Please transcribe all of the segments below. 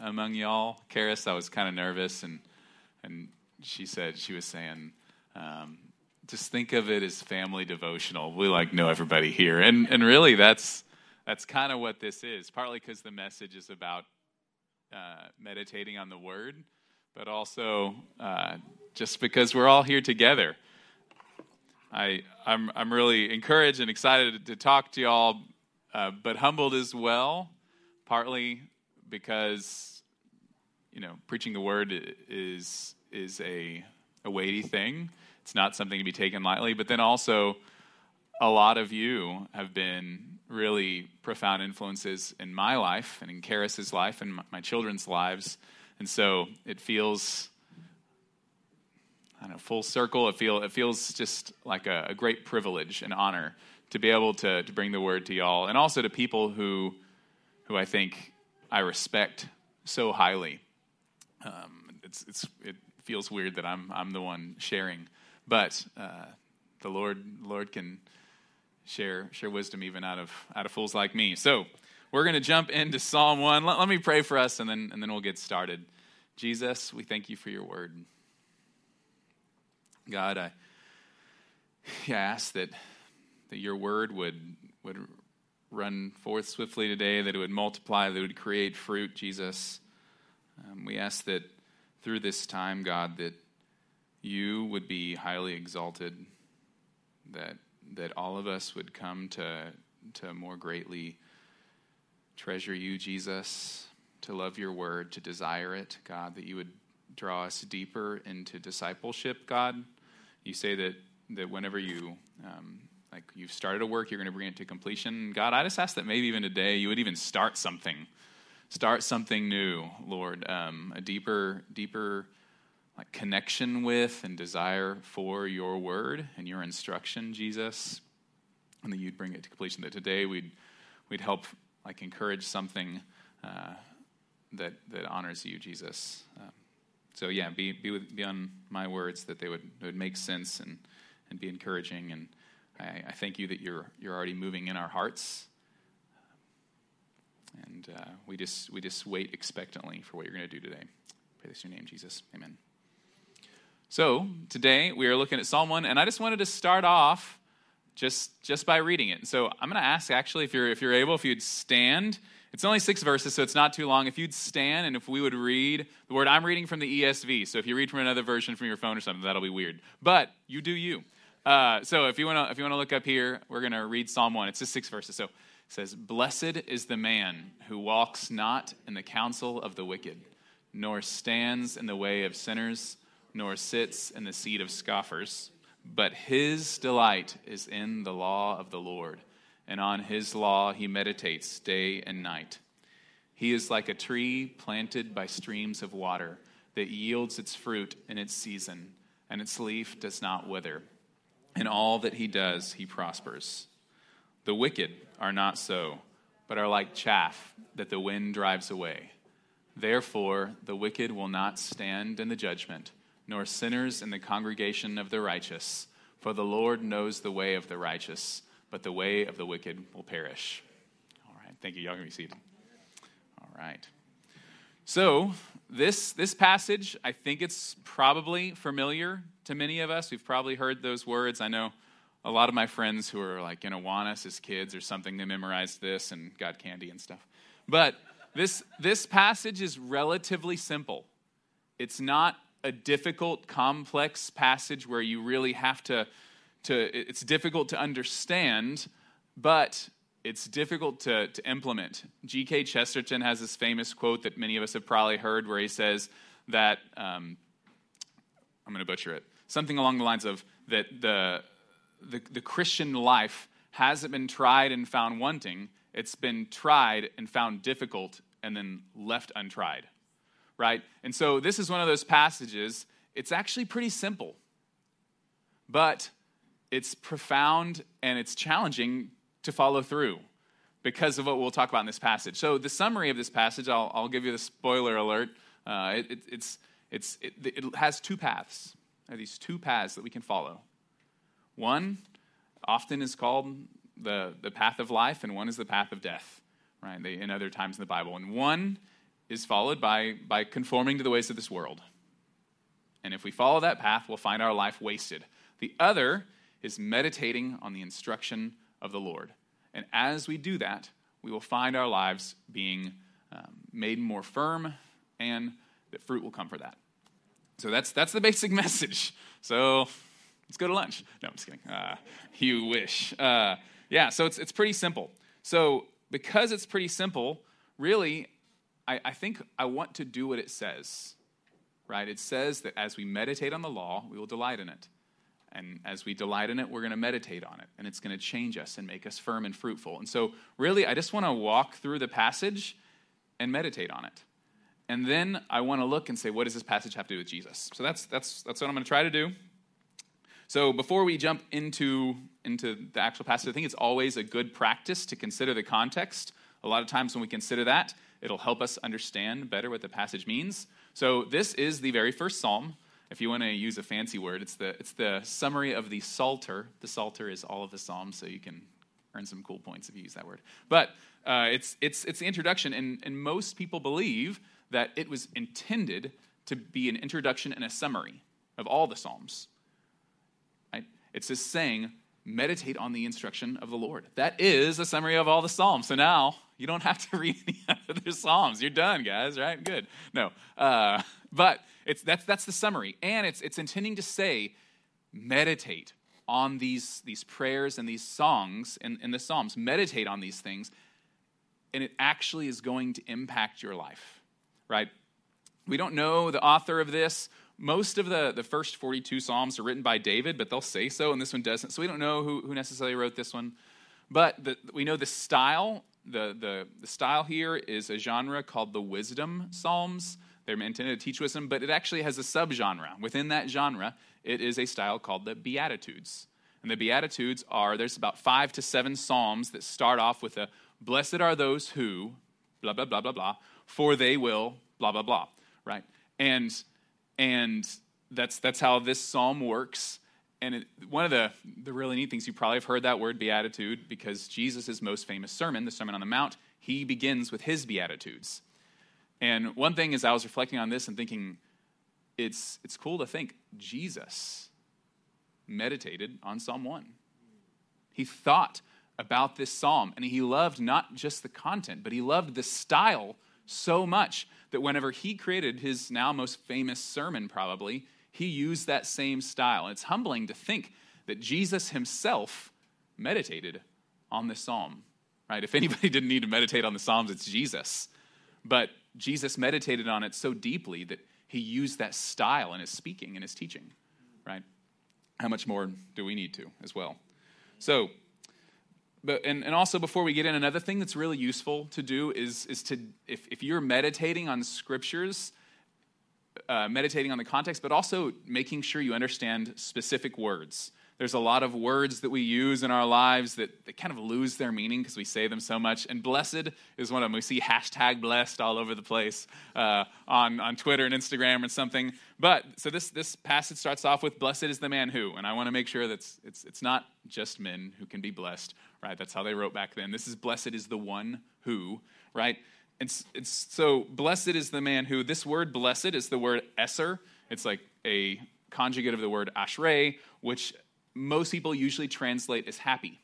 among y'all. Karis, I was kind of nervous, and and she said she was saying, um, just think of it as family devotional. We like know everybody here, and and really that's that's kind of what this is. Partly because the message is about uh, meditating on the Word, but also uh, just because we're all here together. I I'm I'm really encouraged and excited to talk to y'all, uh, but humbled as well. Partly because you know preaching the word is is a a weighty thing. It's not something to be taken lightly. But then also, a lot of you have been really profound influences in my life and in Karis's life and my children's lives, and so it feels. I don't know, full circle. It feel it feels just like a, a great privilege and honor to be able to to bring the word to y'all, and also to people who who I think I respect so highly. Um, it's, it's, it feels weird that I'm, I'm the one sharing, but uh, the Lord, Lord can share, share wisdom even out of, out of fools like me. So we're going to jump into Psalm 1. Let, let me pray for us, and then, and then we'll get started. Jesus, we thank you for your word. God, I, I ask that, that your word would, would run forth swiftly today, that it would multiply, that it would create fruit, Jesus. Um, we ask that through this time, God, that you would be highly exalted, that that all of us would come to to more greatly treasure you, Jesus, to love your word, to desire it, God, that you would draw us deeper into discipleship, God. You say that that whenever you um, like you've started a work, you're going to bring it to completion. God, I just ask that maybe even today you would even start something, start something new, Lord, um, a deeper, deeper like connection with and desire for your word and your instruction, Jesus, and that you'd bring it to completion. That today we'd we'd help like encourage something uh, that that honors you, Jesus. Um, so yeah, be be, with, be on my words that they would, would make sense and and be encouraging and I, I thank you that you're, you're already moving in our hearts. And uh, we, just, we just wait expectantly for what you're going to do today. Pray this in your name, Jesus. Amen. So today we are looking at Psalm 1, and I just wanted to start off just, just by reading it. So I'm going to ask, actually, if you're, if you're able, if you'd stand. It's only six verses, so it's not too long. If you'd stand and if we would read the word, I'm reading from the ESV. So if you read from another version from your phone or something, that'll be weird. But you do you. Uh, so if you want to if you want to look up here, we're going to read Psalm 1. It's just six verses. So it says, "Blessed is the man who walks not in the counsel of the wicked, nor stands in the way of sinners, nor sits in the seat of scoffers, but his delight is in the law of the Lord, and on his law he meditates day and night. He is like a tree planted by streams of water that yields its fruit in its season, and its leaf does not wither." In all that he does, he prospers. The wicked are not so, but are like chaff that the wind drives away. Therefore, the wicked will not stand in the judgment, nor sinners in the congregation of the righteous. For the Lord knows the way of the righteous, but the way of the wicked will perish. All right, thank you. Y'all can be seated. All right. So, this, this passage, I think it's probably familiar to many of us. We've probably heard those words. I know a lot of my friends who are like in Awanas as kids or something, they memorized this and got candy and stuff. But this, this passage is relatively simple. It's not a difficult, complex passage where you really have to, to it's difficult to understand, but it's difficult to, to implement. G.K. Chesterton has this famous quote that many of us have probably heard where he says that, um, I'm going to butcher it, something along the lines of that the, the, the Christian life hasn't been tried and found wanting, it's been tried and found difficult and then left untried, right? And so this is one of those passages, it's actually pretty simple, but it's profound and it's challenging to follow through because of what we'll talk about in this passage. So, the summary of this passage, I'll, I'll give you the spoiler alert. Uh, it, it, it's, it's, it, it has two paths. These two paths that we can follow. One often is called the, the path of life, and one is the path of death, right? They, in other times in the Bible. And one is followed by, by conforming to the ways of this world. And if we follow that path, we'll find our life wasted. The other is meditating on the instruction of the Lord. And as we do that, we will find our lives being um, made more firm and that fruit will come for that. So that's, that's the basic message. So let's go to lunch. No, I'm just kidding. Uh, you wish. Uh, yeah, so it's, it's pretty simple. So because it's pretty simple, really, I, I think I want to do what it says, right? It says that as we meditate on the law, we will delight in it. And as we delight in it, we're going to meditate on it. And it's going to change us and make us firm and fruitful. And so, really, I just want to walk through the passage and meditate on it. And then I want to look and say, what does this passage have to do with Jesus? So that's, that's, that's what I'm going to try to do. So before we jump into, into the actual passage, I think it's always a good practice to consider the context. A lot of times when we consider that, it'll help us understand better what the passage means. So this is the very first psalm. If you want to use a fancy word, it's the, it's the summary of the Psalter. The Psalter is all of the Psalms, so you can earn some cool points if you use that word. But uh, it's, it's, it's the introduction, and, and most people believe that it was intended to be an introduction and a summary of all the Psalms. Right? It's just saying, meditate on the instruction of the Lord. That is a summary of all the Psalms. So now you don't have to read any other Psalms. You're done, guys, right? Good. No. Uh, but it's, that's, that's the summary. And it's, it's intending to say, meditate on these, these prayers and these songs in, in the Psalms. Meditate on these things, and it actually is going to impact your life, right? We don't know the author of this. Most of the, the first 42 Psalms are written by David, but they'll say so, and this one doesn't. So we don't know who, who necessarily wrote this one. But the, we know the style. The, the, the style here is a genre called the wisdom psalms. They're intended to teach wisdom, but it actually has a subgenre. Within that genre, it is a style called the Beatitudes. And the Beatitudes are there's about five to seven psalms that start off with a Blessed are those who, blah, blah, blah, blah, blah, for they will, blah, blah, blah, right? And, and that's, that's how this psalm works. And it, one of the, the really neat things, you probably have heard that word beatitude because Jesus' most famous sermon, the Sermon on the Mount, he begins with his beatitudes. And one thing is, I was reflecting on this and thinking, it's, it's cool to think Jesus meditated on Psalm 1. He thought about this psalm. And he loved not just the content, but he loved the style so much that whenever he created his now most famous sermon, probably, he used that same style. And it's humbling to think that Jesus himself meditated on this psalm, right? If anybody didn't need to meditate on the Psalms, it's Jesus. But Jesus meditated on it so deeply that he used that style in his speaking and his teaching, right? How much more do we need to as well? So, but and, and also before we get in another thing that's really useful to do is is to if, if you're meditating on scriptures uh, meditating on the context but also making sure you understand specific words there's a lot of words that we use in our lives that, that kind of lose their meaning because we say them so much. And blessed is one of them. We see hashtag blessed all over the place uh, on, on Twitter and Instagram and something. But so this, this passage starts off with blessed is the man who. And I want to make sure that it's, it's, not just men who can be blessed, right? That's how they wrote back then. This is blessed is the one who, right? It's, it's, so blessed is the man who. This word blessed is the word esser. It's like a conjugate of the word ashrei, which most people usually translate as happy.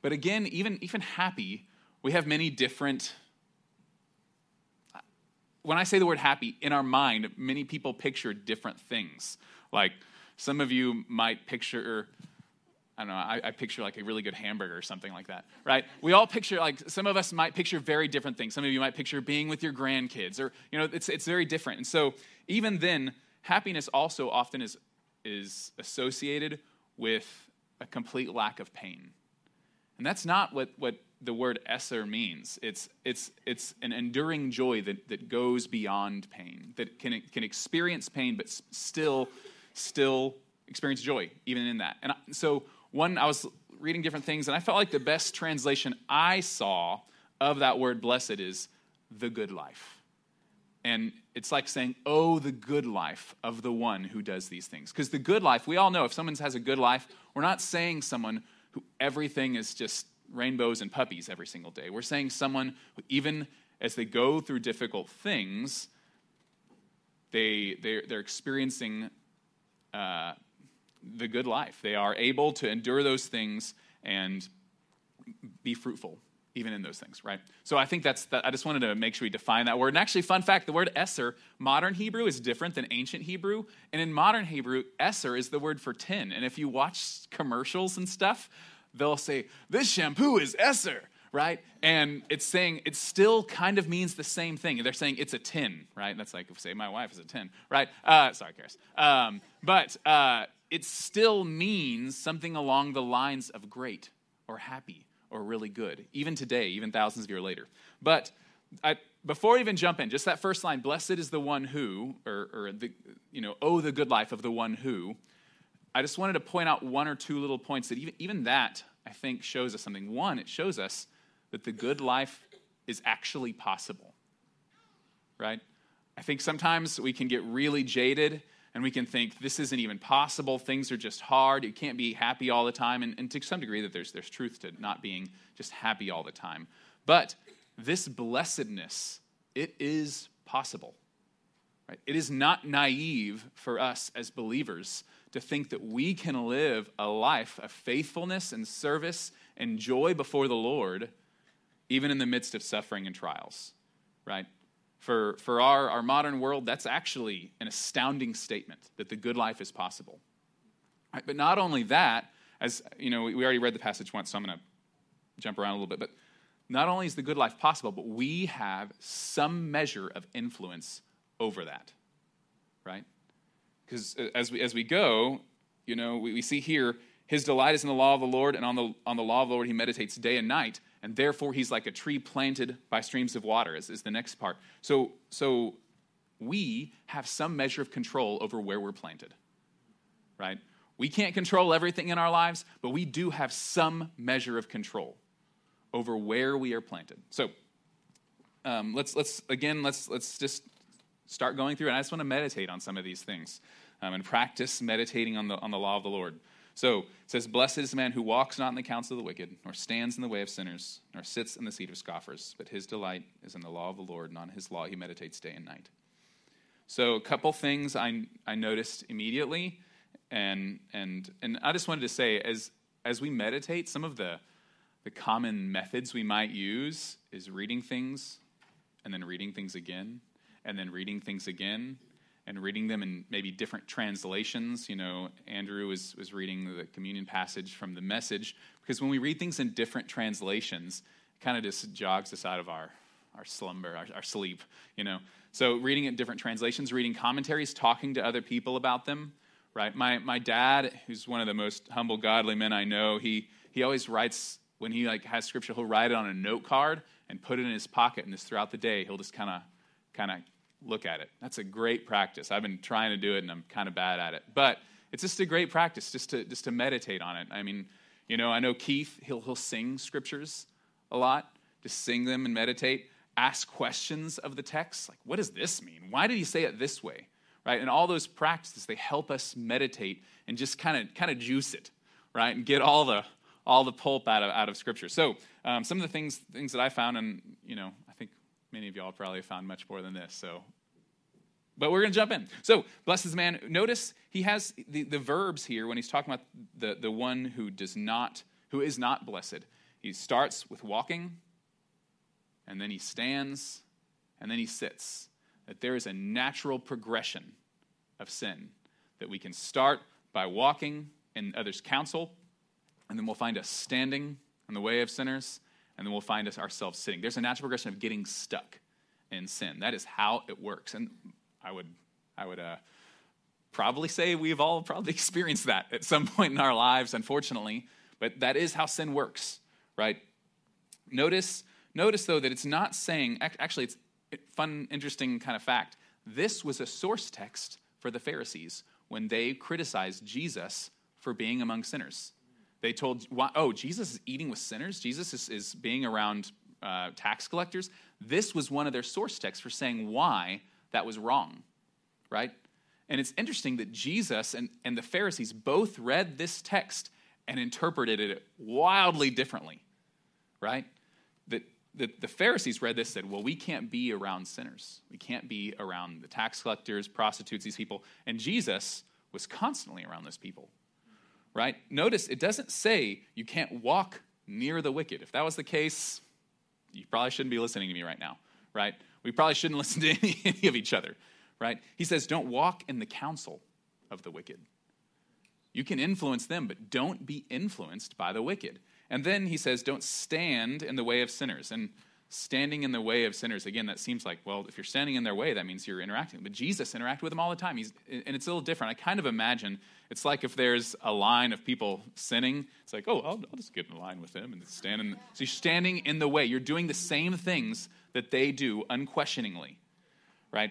But again, even, even happy, we have many different. When I say the word happy, in our mind, many people picture different things. Like some of you might picture, I don't know, I, I, picture like a really good hamburger or something like that, right? We all picture, like, some of us might picture very different things. Some of you might picture being with your grandkids, or, you know, it's, it's very different. And so, even then, happiness also often is, is associated with a complete lack of pain. And that's not what, what the word esser means. It's, it's, it's an enduring joy that, that goes beyond pain, that can, can experience pain, but still, still experience joy, even in that. And so, one, I was reading different things, and I felt like the best translation I saw of that word blessed is the good life. And it's like saying, Oh, the good life of the one who does these things. Because the good life, we all know if someone has a good life, we're not saying someone who everything is just rainbows and puppies every single day. We're saying someone who, even as they go through difficult things, they, they're, they're experiencing uh, the good life. They are able to endure those things and be fruitful even in those things, right? So I think that's that. I just wanted to make sure we define that word. And actually, fun fact: the word "esser" modern Hebrew is different than ancient Hebrew, and in modern Hebrew, "esser" is the word for ten. And if you watch commercials and stuff, they'll say this shampoo is "esser," right? And it's saying it still kind of means the same thing. They're saying it's a ten, right? That's like say my wife is a ten, right? Uh, sorry, Karis. Um, but uh, it still means something along the lines of great or happy or really good, even today, even thousands of years later. But I, before I even jump in, just that first line, blessed is the one who, or, or the, you know, oh, the good life of the one who, I just wanted to point out one or two little points that even, even that, I think, shows us something. One, it shows us that the good life is actually possible, right? I think sometimes we can get really jaded and we can think this isn't even possible. Things are just hard. You can't be happy all the time. And, and, to some degree that there's, there's truth to not being just happy all the time. But this blessedness it is possible right? it is not naive for us as believers to think that we can live a life of faithfulness and service and joy before the lord even in the midst of suffering and trials right for, for our, our modern world, that's actually an astounding statement that the good life is possible. Right, but not only that, as you know, we already read the passage once, so I'm going to jump around a little bit. But not only is the good life possible, but we have some measure of influence over that, right? Because uh, as we as we go, you know, we, we see here his delight is in the law of the Lord, and on the on the law of the Lord he meditates day and night and therefore he's like a tree planted by streams of water is, is the next part. So so we have some measure of control over where we're planted right? We can't control everything in our lives but we do have some measure of control over where we are planted. So um, let's let's again let's let's just start going through and i just want to meditate on some of these things um, and practice meditating on the on the law of the lord so it says, Blessed is the man who walks not in the counsel of the wicked, nor stands in the way of sinners, nor sits in the seat of scoffers, but his delight is in the law of the Lord, and on his law he meditates day and night. So a couple things I, I noticed immediately, and, and, and I just wanted to say, as, as we meditate, some of the, the common methods we might use is reading things, and then reading things again, and then reading things again, and reading them in maybe different translations. You know, Andrew was, was reading the communion passage from the message, because when we read things in different translations, it kind of just jogs us out of our, our slumber, our, our sleep, you know. So reading it in different translations, reading commentaries, talking to other people about them, right? My, my dad, who's one of the most humble, godly men I know, he, he always writes, when he like has scripture, he'll write it on a note card and put it in his pocket, and just throughout the day, he'll just kind of kind of look at it. That's a great practice. I've been trying to do it and I'm kind of bad at it. But it's just a great practice just to just to meditate on it. I mean, you know, I know Keith, he'll he'll sing scriptures a lot, just sing them and meditate, ask questions of the text, like what does this mean? Why did he say it this way? Right? And all those practices, they help us meditate and just kind of kind of juice it, right? And get all the all the pulp out of out of scripture. So um, some of the things things that I found, and you know, Many of y'all probably found much more than this. So, but we're going to jump in. So, blesses man. Notice he has the, the verbs here when he's talking about the, the one who does not, who is not blessed. He starts with walking, and then he stands, and then he sits. That there is a natural progression of sin. That we can start by walking in others' counsel, and then we'll find us standing in the way of sinners, and then we'll find us ourselves sitting. There's a natural progression of getting stuck in sin. That is how it works. And I would, I would uh, probably say we've all probably experienced that at some point in our lives, unfortunately. But that is how sin works, right? Notice, notice though that it's not saying. Actually, it's fun, interesting kind of fact. This was a source text for the Pharisees when they criticized Jesus for being among sinners. They told, oh, Jesus is eating with sinners? Jesus is, is being around uh, tax collectors? This was one of their source texts for saying why that was wrong, right? And it's interesting that Jesus and, and the Pharisees both read this text and interpreted it wildly differently, right? That the, the Pharisees read this said, well, we can't be around sinners. We can't be around the tax collectors, prostitutes, these people. And Jesus was constantly around those people, right? Notice it doesn't say you can't walk near the wicked. If that was the case, you probably shouldn't be listening to me right now, right? We probably shouldn't listen to any, any of each other, right? He says, don't walk in the counsel of the wicked. You can influence them, but don't be influenced by the wicked. And then he says, don't stand in the way of sinners. And standing in the way of sinners, again, that seems like, well, if you're standing in their way, that means you're interacting. But Jesus interacted with them all the time. He's, and it's a little different. I kind of imagine it's like if there's a line of people sinning, it's like, oh, I'll, I'll just get in line with them and stand in. So you're standing in the way. You're doing the same things that they do unquestioningly, right?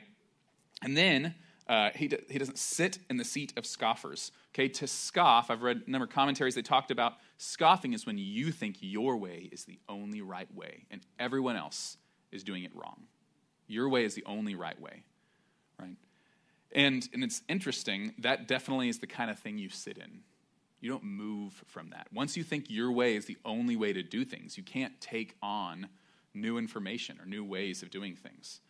And then uh, he, he doesn't sit in the seat of scoffers. Okay, to scoff, I've read a number of commentaries, they talked about scoffing is when you think your way is the only right way and everyone else is doing it wrong. Your way is the only right way, right? And, and it's interesting, that definitely is the kind of thing you sit in. You don't move from that. Once you think your way is the only way to do things, you can't take on new information or new ways of doing things,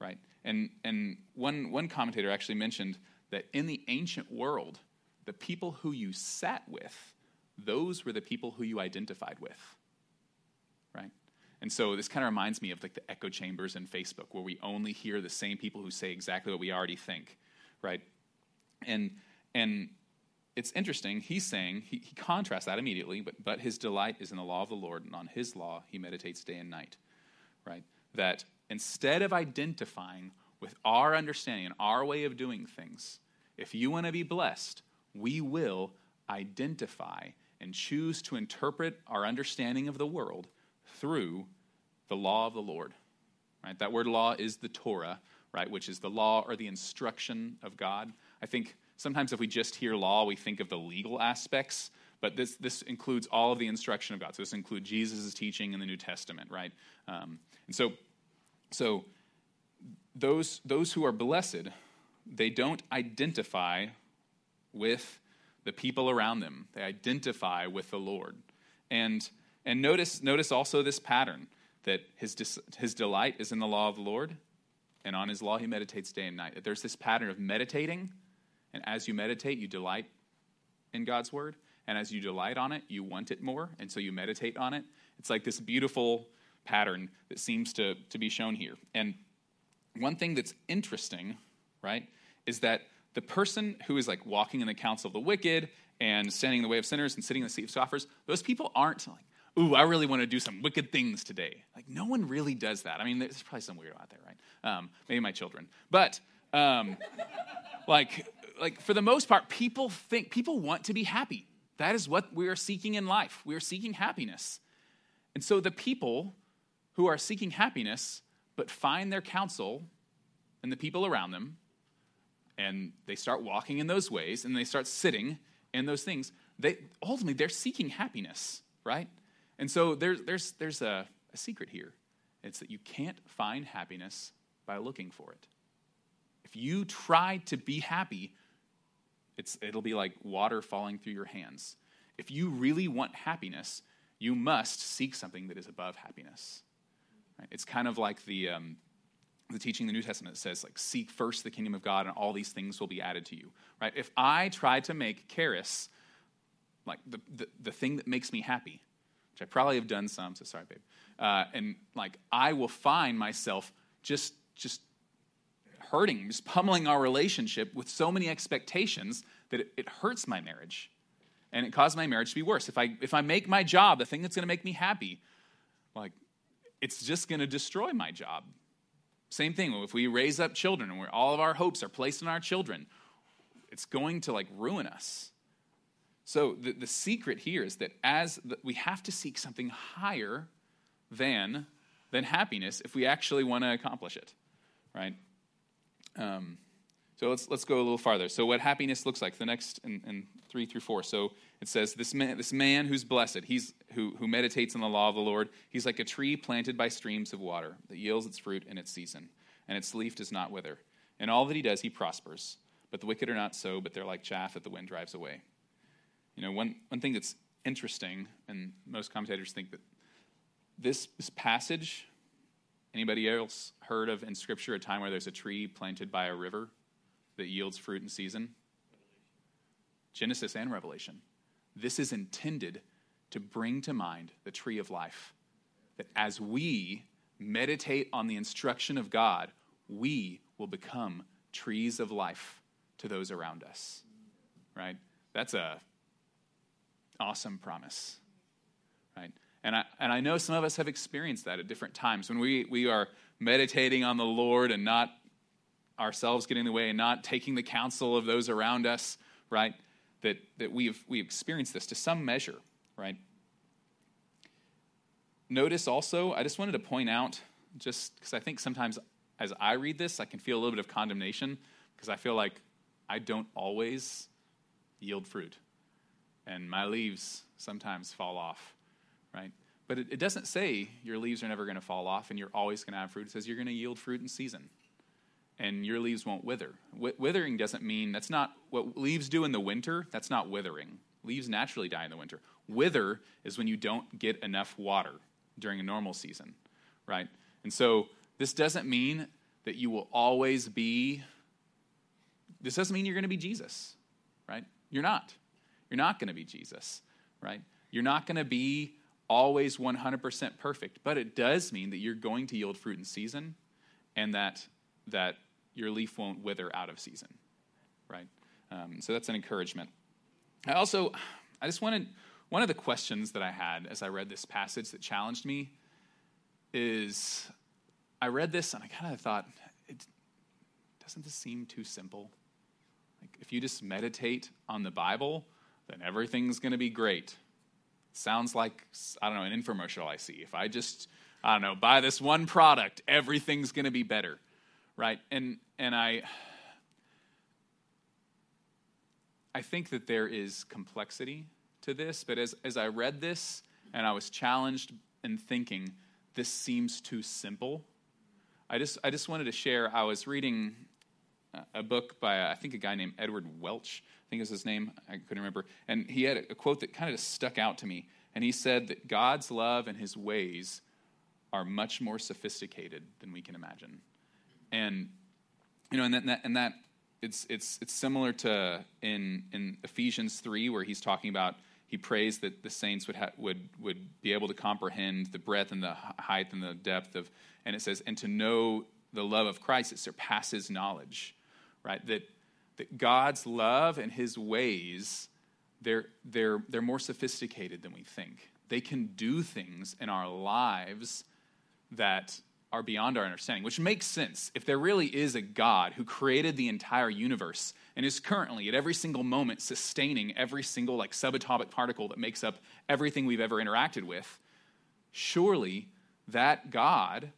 right? And, and one, one commentator actually mentioned that in the ancient world, the people who you sat with, those were the people who you identified with, right? And so this kind of reminds me of like the echo chambers in Facebook, where we only hear the same people who say exactly what we already think, right? And and it's interesting. He's saying he, he contrasts that immediately, but but his delight is in the law of the Lord, and on His law he meditates day and night, right? That instead of identifying with our understanding and our way of doing things, if you want to be blessed, we will identify and choose to interpret our understanding of the world through the law of the Lord. Right? That word law is the Torah, right, which is the law or the instruction of God. I think sometimes if we just hear law, we think of the legal aspects, but this, this includes all of the instruction of God. So this includes Jesus' teaching in the New Testament, right? Um, and so, so those, those who are blessed, they don't identify with the people around them. They identify with the Lord. And, and notice, notice also this pattern that his, his delight is in the law of the Lord, and on his law he meditates day and night. There's this pattern of meditating, and as you meditate, you delight in God's word. And as you delight on it, you want it more, and so you meditate on it. It's like this beautiful pattern that seems to, to be shown here. And one thing that's interesting, right, is that the person who is like walking in the counsel of the wicked and standing in the way of sinners and sitting in the seat of scoffers, those people aren't like, ooh, I really want to do some wicked things today. Like, no one really does that. I mean, there's probably some weirdo out there, right? Um, maybe my children. But, um, like, like, for the most part, people think, people want to be happy. That is what we are seeking in life. We are seeking happiness. And so the people who are seeking happiness but find their counsel and the people around them, and they start walking in those ways, and they start sitting in those things, they ultimately they're seeking happiness, right? And so there's there's there's a, a secret here. It's that you can't find happiness by looking for it. If you try to be happy, it's, it'll be like water falling through your hands. If you really want happiness, you must seek something that is above happiness. Right? It's kind of like the, um, the teaching in the New Testament that says, like, seek first the kingdom of God and all these things will be added to you. Right? If I try to make Karis like the, the, the thing that makes me happy, which I probably have done some, so sorry, babe. Uh, and like I will find myself just just hurting, just pummeling our relationship with so many expectations that it, it hurts my marriage. And it caused my marriage to be worse. If I if I make my job the thing that's gonna make me happy, like it's just going to destroy my job. Same thing, if we raise up children and all of our hopes are placed in our children, it's going to like ruin us. So the, the secret here is that as the, we have to seek something higher than, than happiness if we actually want to accomplish it, right? Um, so let's, let's go a little farther. So what happiness looks like, the next in, in 3 through 4. So it says, this man, this man who's blessed, he's, who, who meditates on the law of the Lord, he's like a tree planted by streams of water that yields its fruit in its season, and its leaf does not wither. In all that he does, he prospers. But the wicked are not so, but they're like chaff that the wind drives away. You know, one, one thing that's interesting, and most commentators think that this, this passage Anybody else heard of in Scripture a time where there's a tree planted by a river that yields fruit in season? Genesis and Revelation. This is intended to bring to mind the tree of life. That as we meditate on the instruction of God, we will become trees of life to those around us. Right? That's a awesome promise. Right? And I, and I know some of us have experienced that at different times when we, we are meditating on the Lord and not ourselves getting in the way and not taking the counsel of those around us, right? That, that we've, we experienced this to some measure, right? Notice also, I just wanted to point out, just because I think sometimes as I read this, I can feel a little bit of condemnation because I feel like I don't always yield fruit. And my leaves sometimes fall off right? But it, it doesn't say your leaves are never going to fall off and you're always going to have fruit. It says you're going to yield fruit in season and your leaves won't wither. Withering doesn't mean that's not what leaves do in the winter, that's not withering. Leaves naturally die in the winter. Wither is when you don't get enough water during a normal season, right? And so this doesn't mean that you will always be, this doesn't mean you're going to be Jesus, right? You're not. You're not going to be Jesus, right? You're not going to be always 100% perfect, but it does mean that you're going to yield fruit in season and that, that your leaf won't wither out of season, right? Um, so that's an encouragement. I also, I just wanted, one of the questions that I had as I read this passage that challenged me is I read this and I kind of thought, it, doesn't this seem too simple? Like, if you just meditate on the Bible, then everything's going to be great, Sounds like, I don't know, an infomercial I see. If I just, I don't know, buy this one product, everything's going to be better, right? And, and I, I think that there is complexity to this, but as, as I read this and I was challenged in thinking, this seems too simple. I just, I just wanted to share, I was reading a book by, I think, a guy named Edward Welch I think is his name. I couldn't remember. And he had a quote that kind of stuck out to me. And he said that God's love and his ways are much more sophisticated than we can imagine. And, you know, and that, and that it's, it's, it's similar to in, in Ephesians 3, where he's talking about, he prays that the saints would, ha- would, would be able to comprehend the breadth and the height and the depth of, and it says, and to know the love of Christ, it surpasses knowledge, right? That that God's love and his ways, they're, they're, they're more sophisticated than we think. They can do things in our lives that are beyond our understanding, which makes sense. If there really is a God who created the entire universe and is currently at every single moment sustaining every single like subatomic particle that makes up everything we've ever interacted with, surely that God,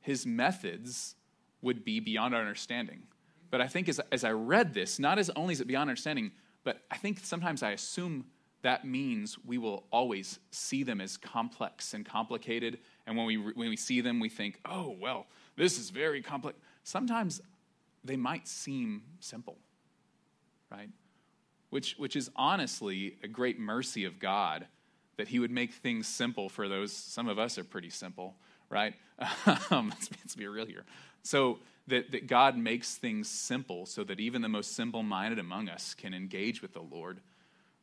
his methods would be beyond our understanding. But I think as, as I read this, not as only is it beyond understanding, but I think sometimes I assume that means we will always see them as complex and complicated. And when we, when we see them, we think, oh, well, this is very complex. Sometimes they might seem simple, right? Which, which is honestly a great mercy of God that He would make things simple for those. Some of us are pretty simple, right? um, let's, let's be real here. So that, that God makes things simple so that even the most simple minded among us can engage with the Lord,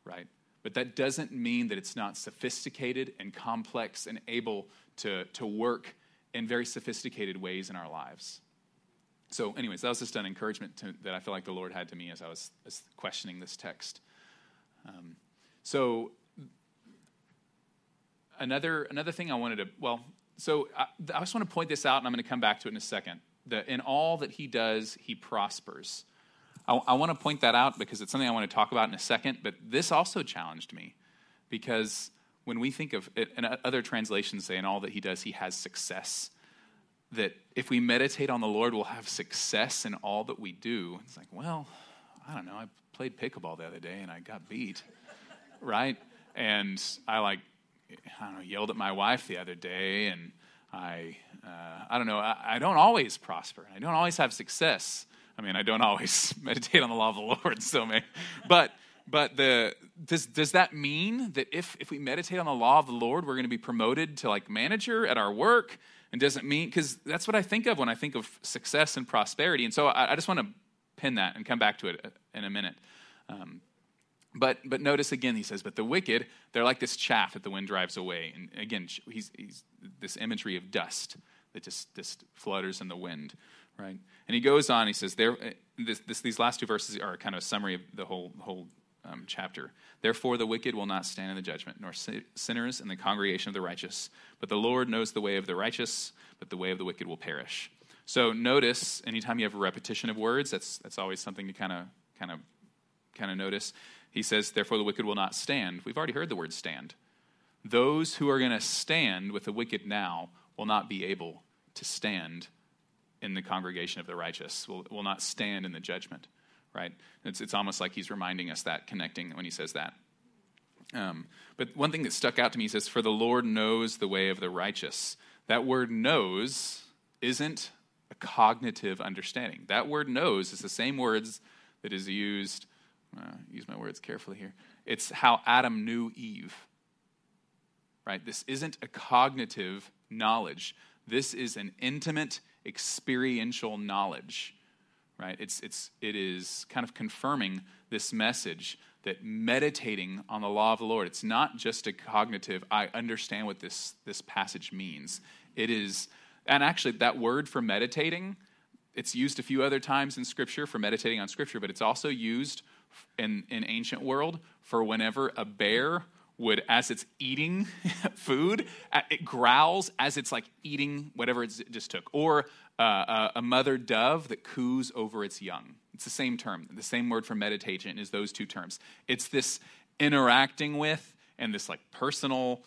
right? But that doesn't mean that it's not sophisticated and complex and able to, to work in very sophisticated ways in our lives. So, anyways, that was just an encouragement to, that I feel like the Lord had to me as I was as questioning this text. Um, so, another another thing I wanted to well, so I, I just want to point this out, and I'm going to come back to it in a second that in all that he does, he prospers. I, I want to point that out because it's something I want to talk about in a second, but this also challenged me because when we think of it, and other translations say in all that he does, he has success. That if we meditate on the Lord, we'll have success in all that we do. It's like, well, I don't know. I played pickleball the other day and I got beat, right? And I like, I don't know, yelled at my wife the other day and I, uh, I don't know, I, I, don't always prosper. I don't always have success. I mean, I don't always meditate on the law of the Lord, so may, but but the does does that mean that if if we meditate on the law of the Lord, we're going to be promoted to like manager at our work? and doesn't mean, because that's what I think of when I think of success and prosperity. And so I, I just want to pin that and come back to it in a minute. Um, but, but notice again, he says, but the wicked, they're like this chaff that the wind drives away. And again, he's, he's this imagery of dust that just, just flutters in the wind, right? And he goes on, he says, there, this, this, these last two verses are kind of a summary of the whole, whole um, chapter. Therefore, the wicked will not stand in the judgment, nor sinners in the congregation of the righteous. But the Lord knows the way of the righteous, but the way of the wicked will perish. So notice, anytime you have a repetition of words, that's, that's always something to kind of kind of kind of notice. He says, Therefore the wicked will not stand. We've already heard the word stand. Those who are going to stand with the wicked now will not be able to stand in the congregation of the righteous, will, will not stand in the judgment, right? It's, it's almost like he's reminding us that, connecting when he says that. Um, but one thing that stuck out to me, says, For the Lord knows the way of the righteous. That word knows isn't a cognitive understanding. That word knows is the same words that is used, uh, use my words carefully here. It's how Adam knew Eve. Right? This isn't a cognitive knowledge. This is an intimate, experiential knowledge. Right? It's, it's, it is kind of confirming this message that meditating on the law of the Lord, it's not just a cognitive, I understand what this, this passage means. It is, and actually, that word for meditating it's used a few other times in Scripture for meditating on Scripture, but it's also used in, in ancient world for whenever a bear would, as it's eating food, it growls as it's like eating whatever it just took. Or uh, a mother dove that coos over its young. It's the same term. The same word for meditation is those two terms. It's this interacting with and this like personal,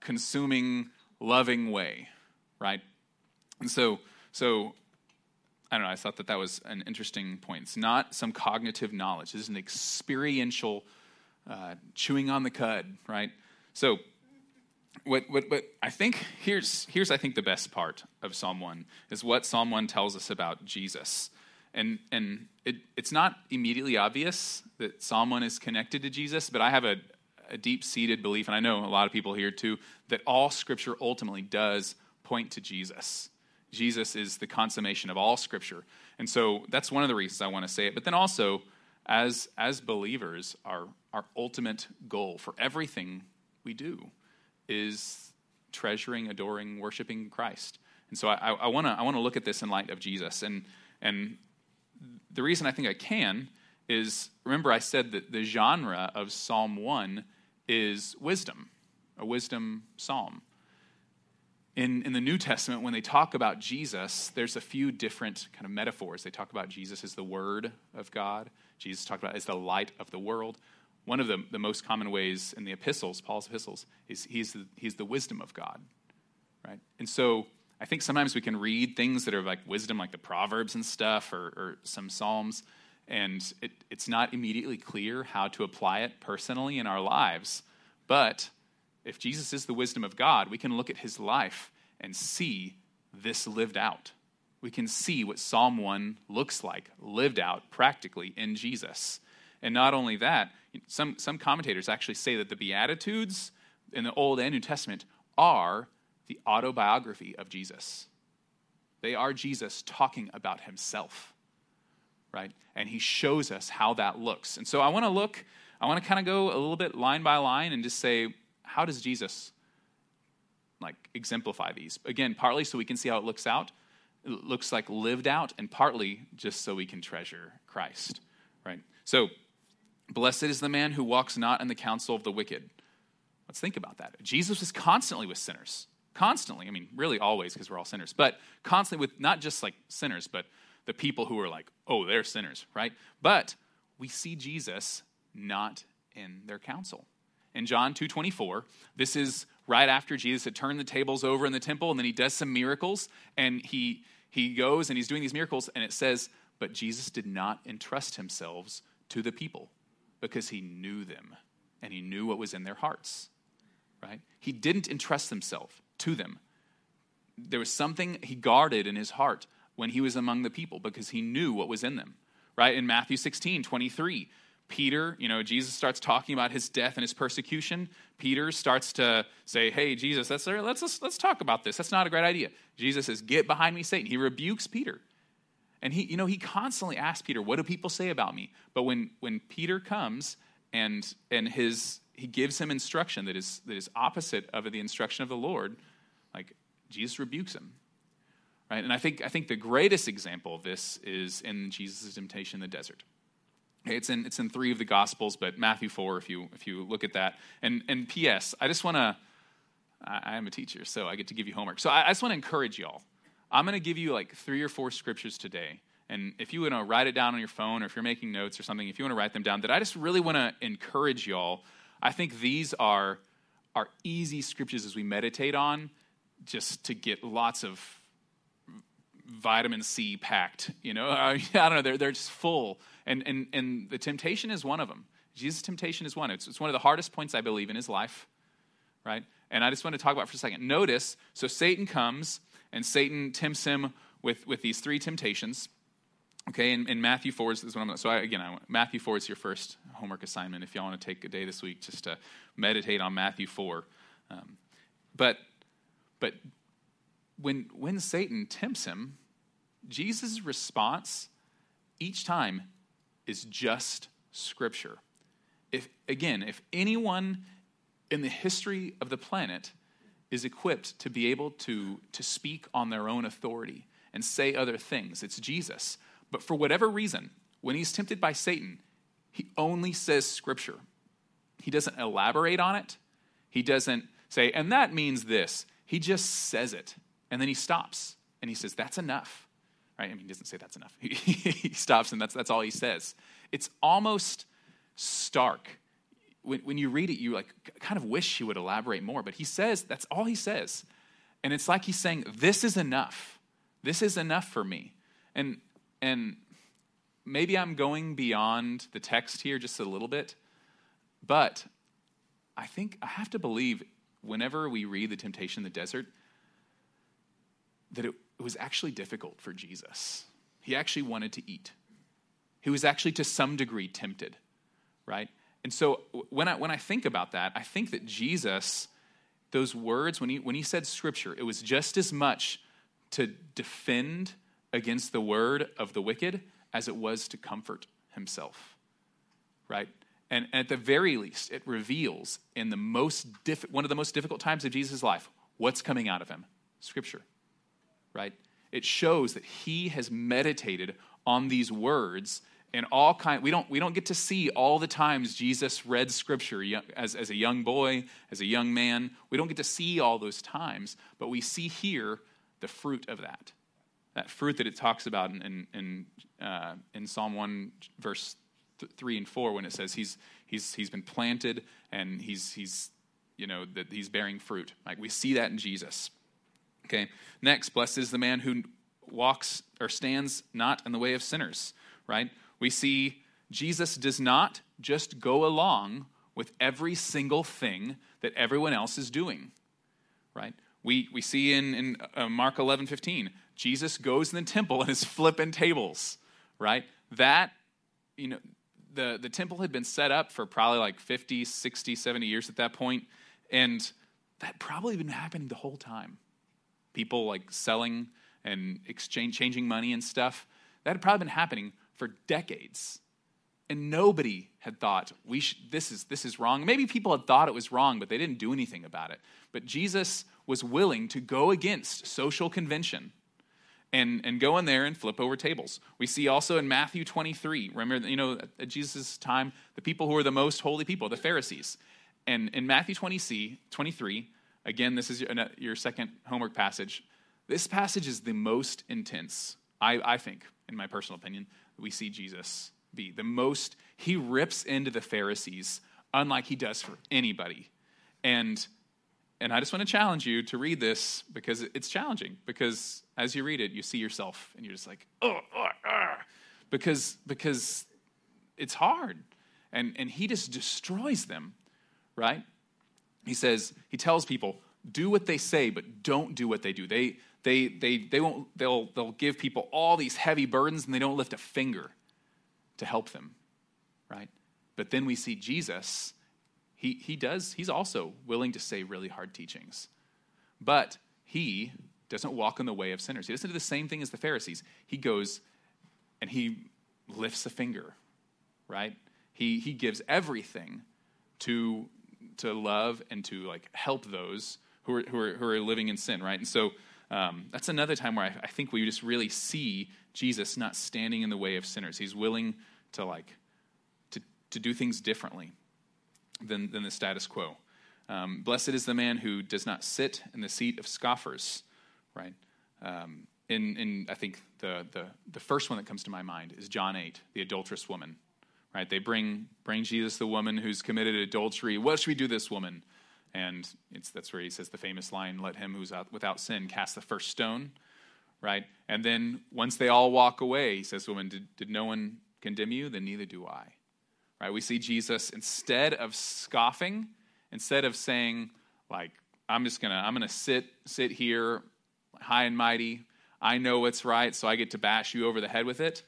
consuming, loving way, right? And so, so I don't know, I thought that that was an interesting point. It's not some cognitive knowledge, is an experiential uh, chewing on the cud, right? So, what, what, what I think here's, here's, I think, the best part of Psalm 1 is what Psalm 1 tells us about Jesus. And, and it, it's not immediately obvious that Psalm 1 is connected to Jesus, but I have a, a deep seated belief, and I know a lot of people here too, that all scripture ultimately does point to Jesus. Jesus is the consummation of all Scripture. And so that's one of the reasons I want to say it. But then also, as, as believers, our, our ultimate goal for everything we do is treasuring, adoring, worshiping Christ. And so I, I want to I wanna look at this in light of Jesus. And, and the reason I think I can is remember, I said that the genre of Psalm 1 is wisdom, a wisdom psalm in, in the New Testament, when they talk about Jesus, there's a few different kind of metaphors. They talk about Jesus as the Word of God, Jesus talked about as the light of the world. One of the, the most common ways in the epistles, Paul's epistles, is he's the, he's the wisdom of God, right? And so I think sometimes we can read things that are like wisdom, like the Proverbs and stuff, or, or some Psalms, and it, it's not immediately clear how to apply it personally in our lives. But if Jesus is the wisdom of God, we can look at his life and see this lived out. We can see what Psalm 1 looks like, lived out practically in Jesus. And not only that, some, some commentators actually say that the Beatitudes in the Old and New Testament are the autobiography of Jesus. They are Jesus talking about himself, right? And he shows us how that looks. And so I want to look, I want to kind of go a little bit line by line and just say, how does Jesus like exemplify these? Again, partly so we can see how it looks out, looks like lived out, and partly just so we can treasure Christ, right? So, blessed is the man who walks not in the counsel of the wicked. Let's think about that. Jesus was constantly with sinners. Constantly. I mean, really always because we're all sinners, but constantly with not just like sinners, but the people who are like, oh, they're sinners, right? But we see Jesus not in their counsel in John 2:24. This is right after Jesus had turned the tables over in the temple and then he does some miracles and he he goes and he's doing these miracles and it says, "But Jesus did not entrust himself to the people because he knew them and he knew what was in their hearts." Right? He didn't entrust himself to them. There was something he guarded in his heart when he was among the people because he knew what was in them. Right? In Matthew 16, 23, Peter, you know, Jesus starts talking about his death and his persecution. Peter starts to say, "Hey, Jesus, let's let's let's, talk about this. That's not a great idea." Jesus says, "Get behind me, Satan." He rebukes Peter. And he, you know, he constantly asks Peter, "What do people say about me?" But when when Peter comes and and his he gives him instruction that is that is opposite of the instruction of the Lord, like Jesus rebukes him. Right? And I think I think the greatest example of this is in Jesus' temptation in the desert. It's in it's in three of the gospels, but Matthew four, if you if you look at that. And and P.S. I just want to. I am a teacher, so I get to give you homework. So I, I just want to encourage y'all. I'm going to give you like three or four scriptures today. And if you want to write it down on your phone or if you're making notes or something, if you want to write them down, that I just really want to encourage y'all. I think these are, are easy scriptures as we meditate on, just to get lots of vitamin C packed. You know, I don't know, they're, they're just full. And, and, and the temptation is one of them. Jesus' temptation is one. It's, it's one of the hardest points, I believe, in his life, right? And I just want to talk about for a second. Notice, so Satan comes and Satan tempts him with, with these three temptations. Okay, in, in Matthew 4 is what I'm so I, again, I, Matthew 4 is your first homework assignment if y'all want to take a day this week just to meditate on Matthew 4. Um, but but when when Satan tempts him, Jesus' response each time is just scripture. If again, if anyone in the history of the planet is equipped to be able to, to speak on their own authority and say other things. It's Jesus. But for whatever reason, when he's tempted by Satan, he only says scripture. He doesn't elaborate on it. He doesn't say, and that means this. He just says it. And then he stops and he says, that's enough. Right? I mean, he doesn't say that's enough. he stops and that's, that's all he says. It's almost stark when, when you read it, you like kind of wish he would elaborate more, but he says that's all he says. And it's like he's saying, This is enough. This is enough for me. And and maybe I'm going beyond the text here just a little bit, but I think I have to believe whenever we read the temptation in the desert, that it, it was actually difficult for Jesus. He actually wanted to eat. He was actually to some degree tempted, right? And so when I, when I think about that, I think that Jesus, those words, when he, when he said scripture, it was just as much to defend against the word of the wicked as it was to comfort himself, right? And, and at the very least, it reveals in the most diff- one of the most difficult times of Jesus' life what's coming out of him scripture, right? It shows that he has meditated on these words and all kind we don't we don't get to see all the times jesus read scripture as, as a young boy as a young man. We don't get to see all those times but we see here the fruit of that. That fruit that it talks about in, in, in, uh, in psalm 1 verse th- 3 and 4 when it says he's he's he's been planted and he's he's you know that he's bearing fruit. Like we see that in jesus okay next blessed is the man who walks or stands not in the way of sinners right we see Jesus does not just go along with every single thing that everyone else is doing, right? We, we see in, in uh, Mark 11, 15, Jesus goes in the temple and is flipping tables, right? That, you know, the, the temple had been set up for probably like 50, 60, 70 years at that point, and that probably been happening the whole time. People like selling and exchange, changing money and stuff. That had probably been happening for decades. And nobody had thought we this is this is wrong. Maybe people had thought it was wrong, but they didn't do anything about it. But Jesus was willing to go against social convention and, and go in there and flip over tables. We see also in Matthew 23, remember, you know, at Jesus' time, the people who were the most holy people, the Pharisees. And in Matthew 20, 23, again, this is your, second homework passage. This passage is the most intense, I, I think, in my personal opinion, we see Jesus be. The most, he rips into the Pharisees unlike he does for anybody. And and I just want to challenge you to read this because it's challenging. Because as you read it, you see yourself and you're just like, oh, oh, oh. because because it's hard. And and he just destroys them, right? He says, he tells people, do what they say, but don't do what they do. They they, they, they won't, they'll, they'll give people all these heavy burdens and they don't lift a finger to help them, right? But then we see Jesus, he, he does, he's also willing to say really hard teachings. But he doesn't walk in the way of sinners. He doesn't do the same thing as the Pharisees. He goes and he lifts a finger, right? He, he gives everything to, to love and to like help those who are, who are, who are living in sin, right? And so um, that's another time where I, I think we just really see Jesus not standing in the way of sinners. He's willing to like to, to do things differently than, than the status quo. Um, Blessed is the man who does not sit in the seat of scoffers, right? Um, in, in I think the, the, the first one that comes to my mind is John 8, the adulterous woman, right? They bring, bring Jesus the woman who's committed adultery. What should we do this woman? And it's, that's where he says the famous line, let him who's out, without sin cast the first stone, right? And then once they all walk away, he says, woman, did, did no one condemn you? Then neither do I. Right? We see Jesus, instead of scoffing, instead of saying, like, I'm just gonna, I'm gonna sit, sit here, high and mighty. I know what's right, so I get to bash you over the head with it.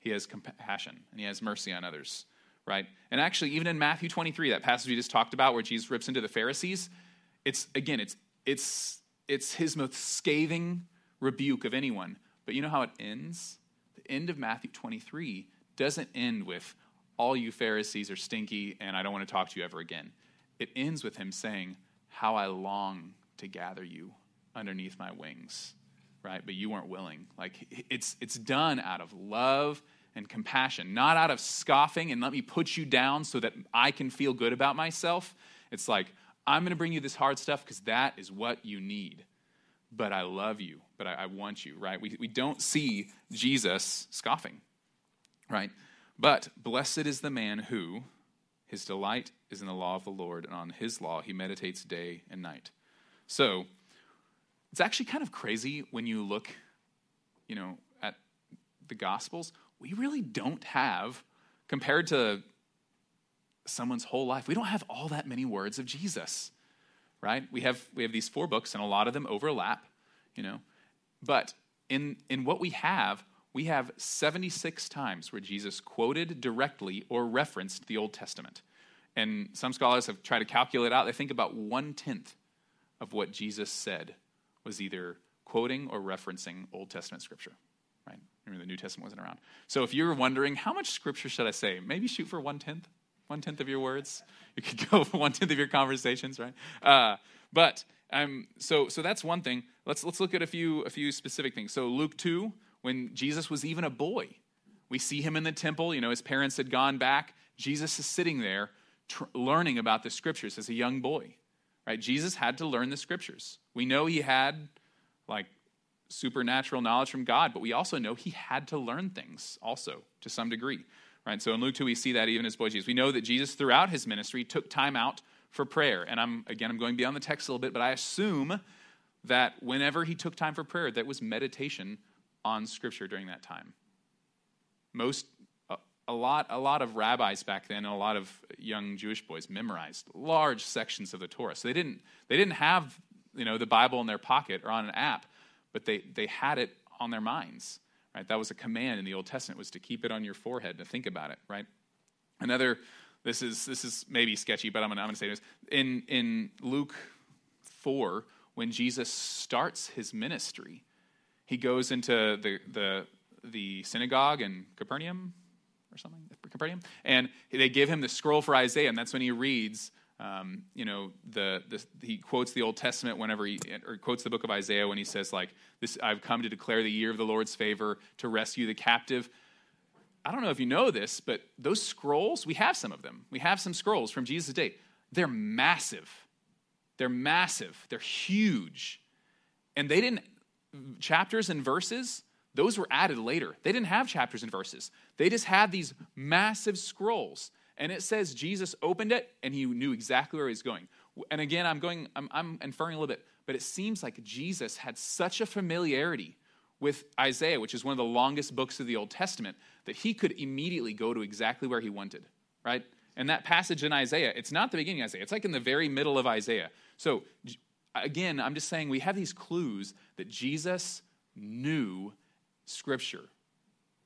He has compassion and he has mercy on others, right? And actually, even in Matthew 23, that passage we just talked about, where Jesus rips into the Pharisees, it's again, it's it's it's his most scathing rebuke of anyone. But you know how it ends? The end of Matthew 23 doesn't end with all you Pharisees are stinky and I don't want to talk to you ever again. It ends with him saying, How I long to gather you underneath my wings, right? But you weren't willing. Like it's it's done out of love and compassion, not out of scoffing and let me put you down so that I can feel good about myself. It's like, I'm going to bring you this hard stuff because that is what you need. But I love you, but I, I want you, right? We, we don't see Jesus scoffing, right? But blessed is the man who his delight is in the law of the Lord, and on his law he meditates day and night. So it's actually kind of crazy when you look, you know, at the Gospels. We really don't have, compared to someone's whole life, we don't have all that many words of Jesus, right? We have we have these four books, and a lot of them overlap, you know. But in in what we have, we have 76 times where Jesus quoted directly or referenced the Old Testament. And some scholars have tried to calculate out, they think about one tenth of what Jesus said was either quoting or referencing Old Testament scripture. Right? Remember, the New Testament wasn't around. So if you're wondering, how much scripture should I say? Maybe shoot for one tenth, one tenth of your words. You could go for one tenth of your conversations, right? Uh, but um, so so that's one thing. Let's let's look at a few a few specific things. So Luke two, when Jesus was even a boy. We see him in the temple. You know, his parents had gone back. Jesus is sitting there tr- learning about the scriptures as a young boy. Right? Jesus had to learn the scriptures. We know he had like supernatural knowledge from God, but we also know he had to learn things also to some degree. Right? So in Luke 2, we see that even as boy Jesus. We know that Jesus, throughout his ministry, took time out for prayer. And I'm again I'm going beyond the text a little bit, but I assume that whenever he took time for prayer, that was meditation on Scripture during that time. Most, a, lot, a lot of rabbis back then, and a lot of young Jewish boys memorized large sections of the Torah. So they didn't, they didn't have, you know, the Bible in their pocket or on an app, but they, they had it on their minds. Right? That was a command in the Old Testament was to keep it on your forehead to think about it. Right? Another, this is this is maybe sketchy, but I'm gonna, I'm gonna say this in in Luke four when Jesus starts his ministry he goes into the, the, the synagogue in Capernaum or something, Capernaum, and they give him the scroll for Isaiah, and that's when he reads. Um, you know, the, the, he quotes the Old Testament whenever he or quotes the book of Isaiah when he says, like, this, I've come to declare the year of the Lord's favor to rescue the captive. I don't know if you know this, but those scrolls, we have some of them. We have some scrolls from Jesus' day. They're massive. They're massive. They're huge. And they didn't chapters and verses, those were added later. They didn't have chapters and verses, they just had these massive scrolls. And it says Jesus opened it and he knew exactly where he was going. And again, I'm going, I'm, I'm inferring a little bit, but it seems like Jesus had such a familiarity with Isaiah, which is one of the longest books of the Old Testament, that he could immediately go to exactly where he wanted, right? And that passage in Isaiah, it's not the beginning of Isaiah, it's like in the very middle of Isaiah. So again, I'm just saying we have these clues that Jesus knew Scripture,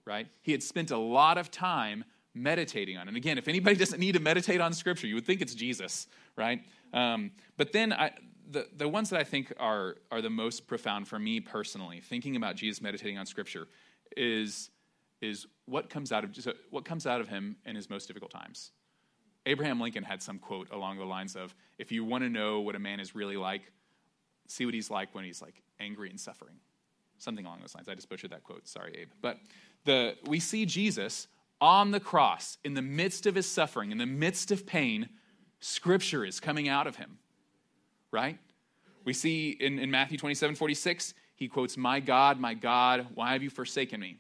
right? He had spent a lot of time meditating on. it. And again, if anybody doesn't need to meditate on Scripture, you would think it's Jesus, right? Um, but then I, the, the ones that I think are, are the most profound for me personally, thinking about Jesus meditating on Scripture, is, is what, comes out of, what comes out of him in his most difficult times. Abraham Lincoln had some quote along the lines of, if you want to know what a man is really like, see what he's like when he's like angry and suffering. Something along those lines. I just butchered that quote. Sorry, Abe. But the, we see Jesus on the cross, in the midst of his suffering, in the midst of pain, scripture is coming out of him, right? We see in, in Matthew 27 46, he quotes, My God, my God, why have you forsaken me?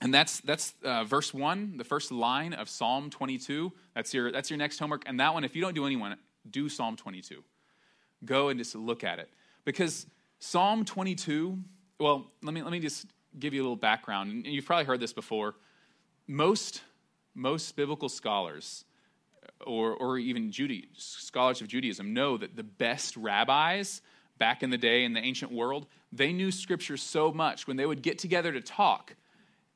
And that's, that's uh, verse 1, the first line of Psalm 22. That's your, that's your next homework. And that one, if you don't do anyone, do Psalm 22. Go and just look at it. Because Psalm 22, well, let me, let me just give you a little background. And you've probably heard this before. Most, most biblical scholars, or, or even Judy, scholars of Judaism, know that the best rabbis back in the day in the ancient world, they knew scripture so much when they would get together to talk,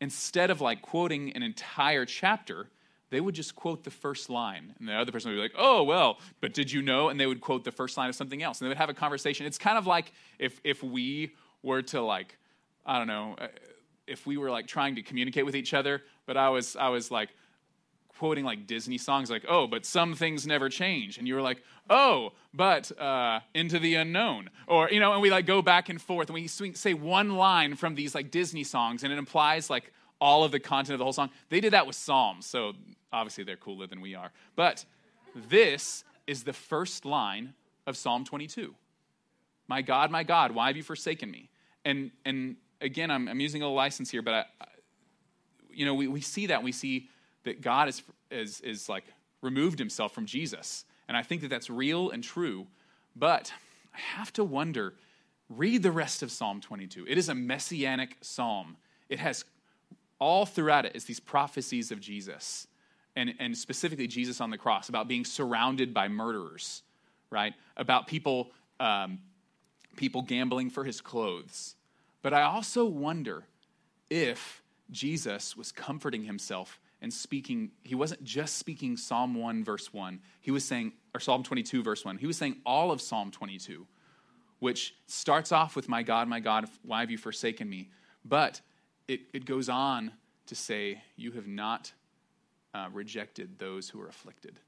instead of like quoting an entire chapter, they would just quote the first line. And the other person would be like, oh, well, but did you know? And they would quote the first line of something else. And they would have a conversation. It's kind of like if, if we were to, like, I don't know, uh, if we were like trying to communicate with each other, but I was, I was like, quoting like Disney songs, like, oh, but some things never change. And you were like, oh, but uh, into the unknown. Or, you know, and we like go back and forth and we say one line from these like Disney songs and it implies like all of the content of the whole song. They did that with Psalms. So Obviously, they're cooler than we are. But this is the first line of Psalm 22. My God, my God, why have you forsaken me? And, and again, I'm, I'm using a license here, but I, you know, we, we see that. We see that God is, is, is like removed himself from Jesus. And I think that that's real and true. But I have to wonder read the rest of Psalm 22. It is a messianic psalm. It has all throughout it is these prophecies of Jesus and, and specifically Jesus on the cross, about being surrounded by murderers, right? About people, um, people gambling for his clothes. But I also wonder if Jesus was comforting himself and speaking, he wasn't just speaking Psalm 1, verse 1. He was saying, or Psalm 22, verse 1. He was saying all of Psalm 22, which starts off with, My God, my God, why have you forsaken me? But it, it goes on to say, You have not uh, rejected those who are afflicted.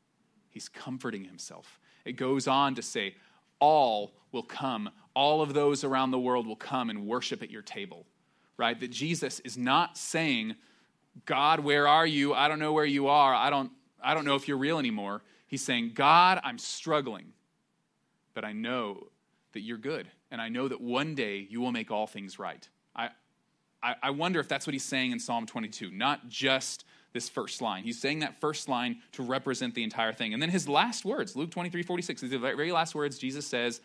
He's comforting himself. It goes on to say, all will come, all of those around the world will come and worship at your table, right? That Jesus is not saying, God, where are you? I don't know where you are. I don't, I don't know if you're real anymore. He's saying, God, I'm struggling, but I know that you're good. And I know that one day you will make all things right. I, I, I wonder if that's what he's saying in Psalm 22, not just this first line. He's saying that first line to represent the entire thing. And then his last words, Luke 23, 46, the very last words Jesus says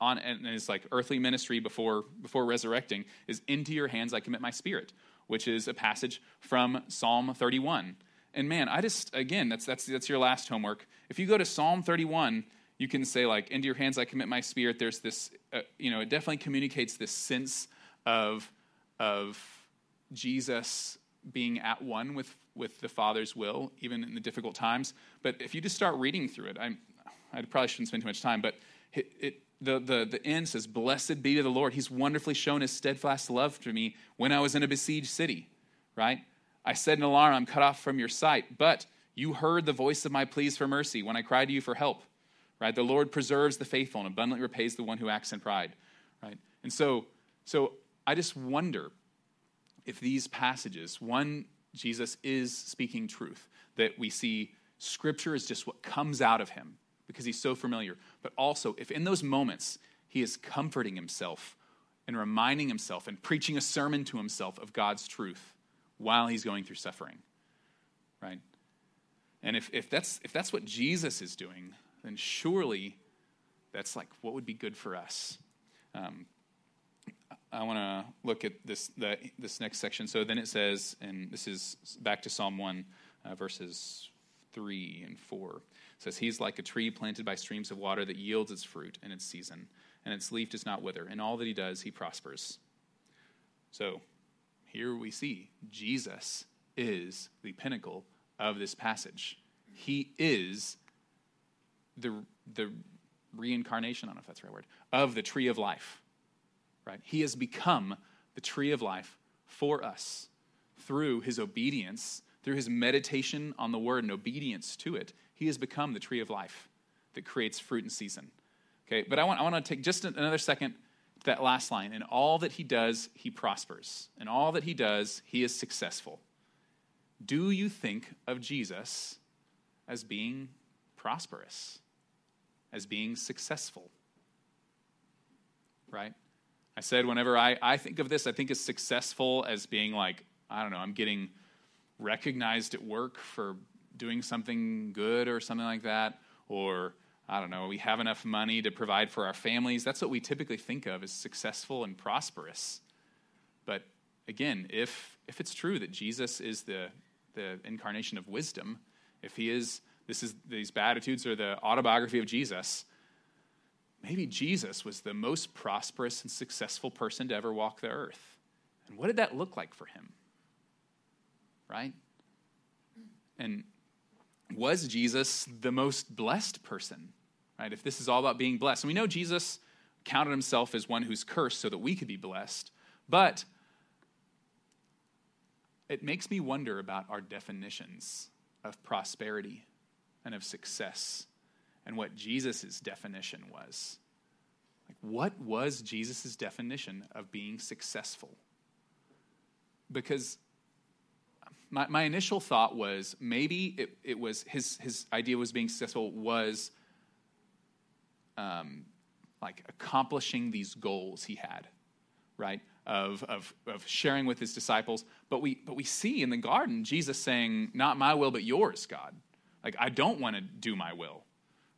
on in his like earthly ministry before, before resurrecting is, Into your hands I commit my spirit, which is a passage from Psalm 31. And man, I just, again, that's, that's, that's your last homework. If you go to Psalm 31, you can say, like, Into your hands I commit my spirit. There's this, uh, you know, it definitely communicates this sense of, of Jesus being at one with, with the Father's will, even in the difficult times. But if you just start reading through it, I'm, I probably shouldn't spend too much time, but it, it, the, the, the end says, Blessed be to the Lord. He's wonderfully shown his steadfast love to me when I was in a besieged city, right? I said in alarm, I'm cut off from your sight, but you heard the voice of my pleas for mercy when I cried to you for help, right? The Lord preserves the faithful and abundantly repays the one who acts in pride, right? And so, so I just wonder if these passages, one, Jesus is speaking truth, that we see scripture is just what comes out of him because he's so familiar, but also if in those moments he is comforting himself and reminding himself and preaching a sermon to himself of God's truth while he's going through suffering, right? And if, if, that's, if that's what Jesus is doing, then surely that's like what would be good for us. Um, I want to look at this the, this next section. So then it says, and this is back to Psalm one, uh, verses three and four. It says, "He's like a tree planted by streams of water that yields its fruit in its season, and its leaf does not wither. In all that he does, he prospers." So here we see Jesus is the pinnacle of this passage. He is the, the reincarnation, I don't know if that's the right word, of the tree of life. Right? He has become the tree of life for us through his obedience, through his meditation on the word and obedience to it. He has become the tree of life that creates fruit in season. Okay, but I want, I want to take just another second to that last line. In all that he does, he prospers. In all that he does, he is successful. Do you think of Jesus as being prosperous, as being successful? Right? I said, whenever I, I think of this, I think of successful as being like, I don't know, I'm getting recognized at work for doing something good or something like that, or I don't know, we have enough money to provide for our families. That's what we typically think of as successful and prosperous. But again, if, if it's true that Jesus is the, the incarnation of wisdom, if he is, this is, these Beatitudes are the autobiography of Jesus, maybe Jesus was the most prosperous and successful person to ever walk the earth. And what did that look like for him? Right? And was Jesus the most blessed person? right? If this is all about being blessed. And we know Jesus counted himself as one who's cursed so that we could be blessed. But it makes me wonder about our definitions of prosperity and of success and what Jesus' definition was. Like, what was Jesus' definition of being successful? Because my, my initial thought was maybe it, it was his, his idea was being successful was um, like accomplishing these goals he had, right? Of, of, of sharing with his disciples. But we, but we see in the garden Jesus saying, Not my will, but yours, God. Like, I don't want to do my will,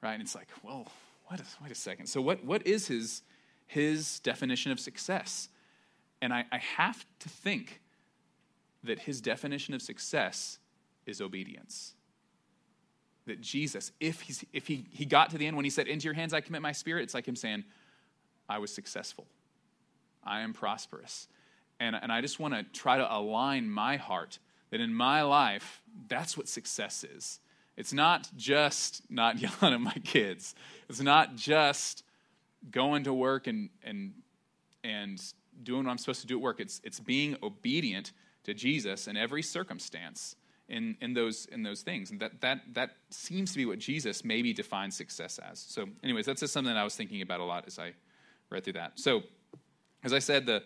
right? And it's like, well, what is, wait a second. So, what, what is his, his definition of success? And I, I have to think that his definition of success is obedience that Jesus, if, he's, if he, he got to the end when he said, Into your hands I commit my spirit, it's like him saying, I was successful. I am prosperous. And, and I just want to try to align my heart that in my life, that's what success is. It's not just not yelling at my kids. It's not just going to work and, and, and doing what I'm supposed to do at work. It's, it's being obedient to Jesus in every circumstance in, in, those, in those things. And that, that, that seems to be what Jesus maybe defines success as. So, anyways, that's just something that I was thinking about a lot as I read through that. So, as I said, the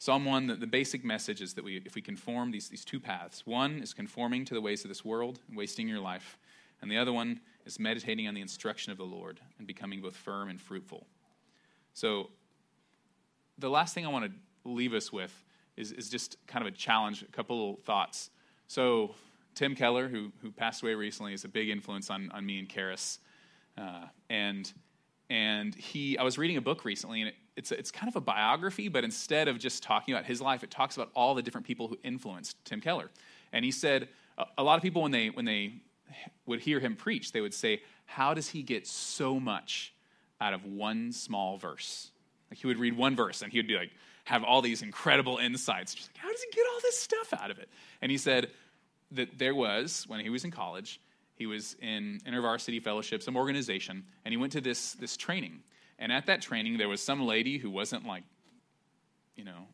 Psalm 1, the, the basic message is that we, if we conform these, these two paths, one is conforming to the ways of this world and wasting your life, and the other one is meditating on the instruction of the Lord and becoming both firm and fruitful. So, the last thing I want to leave us with is, is just kind of a challenge, a couple thoughts. So, Tim Keller, who, who passed away recently, is a big influence on, on me and Karis. Uh, and and he, I was reading a book recently, and it, it's, a, it's kind of a biography, but instead of just talking about his life, it talks about all the different people who influenced Tim Keller. And he said a, a lot of people, when they, when they would hear him preach, they would say, How does he get so much out of one small verse? Like he would read one verse and he would be like, have all these incredible insights. Just like, How does he get all this stuff out of it? And he said, that there was, when he was in college, he was in InterVarsity Fellowship, some organization, and he went to this, this training. And at that training, there was some lady who wasn't like, you know,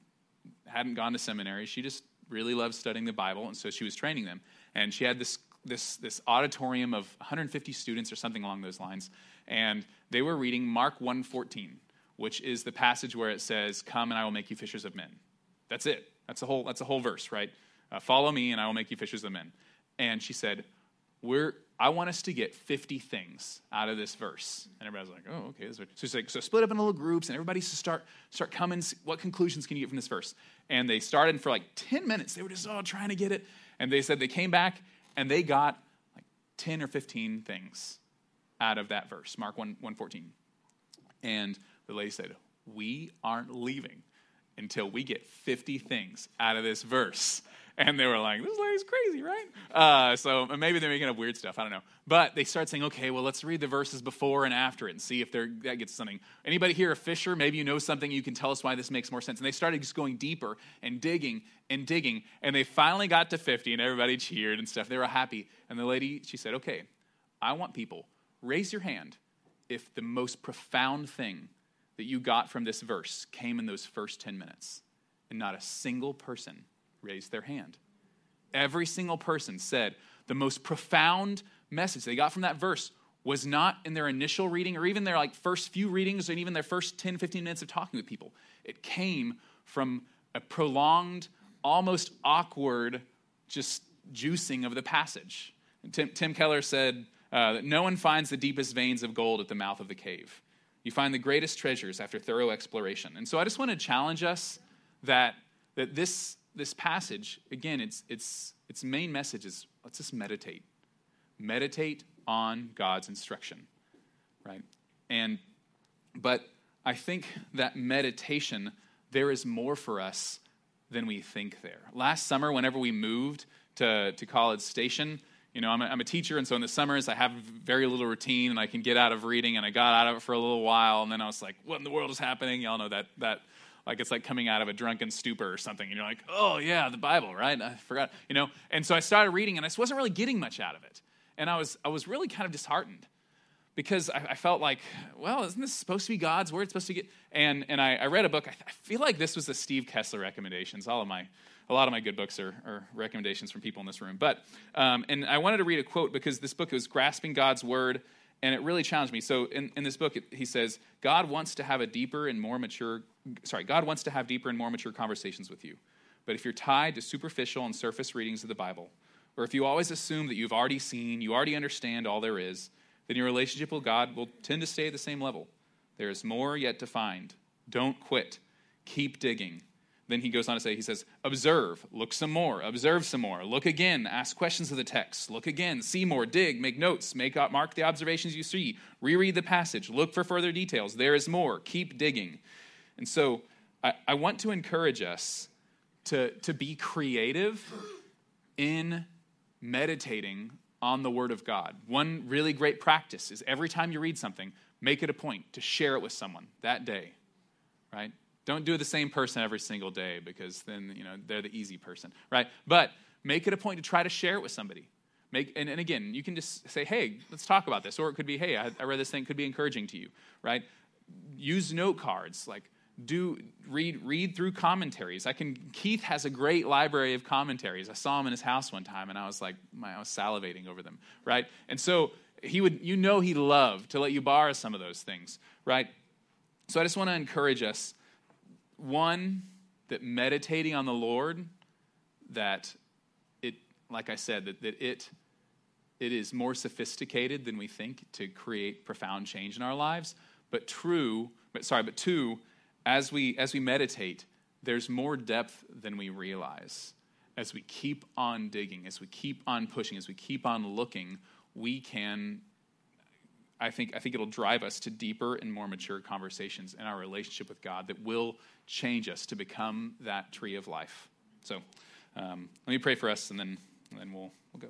hadn't gone to seminary. She just really loved studying the Bible, and so she was training them. And she had this, this, this auditorium of 150 students or something along those lines, and they were reading Mark 1.14, which is the passage where it says, come and I will make you fishers of men. That's it. That's a whole, that's a whole verse, right? Uh, Follow me, and I will make you fishers of men. And she said, We're, I want us to get 50 things out of this verse. And everybody's like, oh, okay. So she's like, so split up in little groups, and everybody to start, start coming. What conclusions can you get from this verse? And they started for like 10 minutes. They were just all trying to get it. And they said they came back and they got like 10 or 15 things out of that verse, Mark 1, 114. And the lady said, We aren't leaving until we get 50 things out of this verse. And they were like, this lady's crazy, right? Uh, so maybe they're making up weird stuff. I don't know. But they start saying, okay, well, let's read the verses before and after it and see if that gets something. Anybody here a fisher? Maybe you know something. You can tell us why this makes more sense. And they started just going deeper and digging and digging. And they finally got to 50 and everybody cheered and stuff. They were happy. And the lady, she said, okay, I want people, raise your hand if the most profound thing that you got from this verse came in those first 10 minutes. And not a single person raised their hand. Every single person said the most profound message they got from that verse was not in their initial reading or even their like first few readings and even their first 10 15 minutes of talking with people. It came from a prolonged almost awkward just juicing of the passage. Tim, tim keller said uh, that no one finds the deepest veins of gold at the mouth of the cave. You find the greatest treasures after thorough exploration. And so i just want to challenge us that that this this passage, again, its, its, its main message is let's just meditate. Meditate on God's instruction, right? And, but I think that meditation, there is more for us than we think there. Last summer, whenever we moved to, to College Station, you know, I'm a, I'm a teacher, and so in the summers I have very little routine, and I can get out of reading, and I got out of it for a little while, and then I was like, "What in the world is happening?" Y'all know that that like it's like coming out of a drunken stupor or something. And you're like, oh, yeah, the Bible, right? I forgot, you know? And so I started reading and I just wasn't really getting much out of it. And I was, I was really kind of disheartened because I, I felt like, well, isn't this supposed to be God's word? It's supposed to get, and, and I, I read a book. I, I, feel like this was the Steve Kessler recommendations. All of my, a lot of my good books are, are recommendations from people in this room. But, um, and I wanted to read a quote because this book was Grasping God's Word and it really challenged me. So in, in this book, he says, God wants to have a deeper and more mature, sorry, God wants to have deeper and more mature conversations with you. But if you're tied to superficial and surface readings of the Bible, or if you always assume that you've already seen, you already understand all there is, then your relationship with God will tend to stay at the same level. There is more yet to find. Don't quit. Keep digging. Then he goes on to say, he says, observe, look some more, observe some more, look again, ask questions of the text, look again, see more, dig, make notes, make mark the observations you see, reread the passage, look for further details. There is more, keep digging. And so I, I want to encourage us to, to be creative in meditating on the Word of God. One really great practice is every time you read something, make it a point to share it with someone that day, right? Don't do it the same person every single day because then, you know, they're the easy person, right? But make it a point to try to share it with somebody. Make, and, and again, you can just say, hey, let's talk about this. Or it could be, hey, I, I read this thing, could be encouraging to you, right? Use note cards. Like, do read read through commentaries. I can Keith has a great library of commentaries. I saw him in his house one time and I was like I was salivating over them, right? And so he would you know he loved to let you borrow some of those things, right? So I just want to encourage us one, that meditating on the Lord, that it, like I said, that, that it, it is more sophisticated than we think to create profound change in our lives. But true, but sorry, but two, as we as we meditate, there's more depth than we realize. As we keep on digging, as we keep on pushing, as we keep on looking, we can I think, I think it'll drive us to deeper and more mature conversations in our relationship with God that will change us to become that tree of life. So um, let me pray for us, and then, and then we'll, we'll go.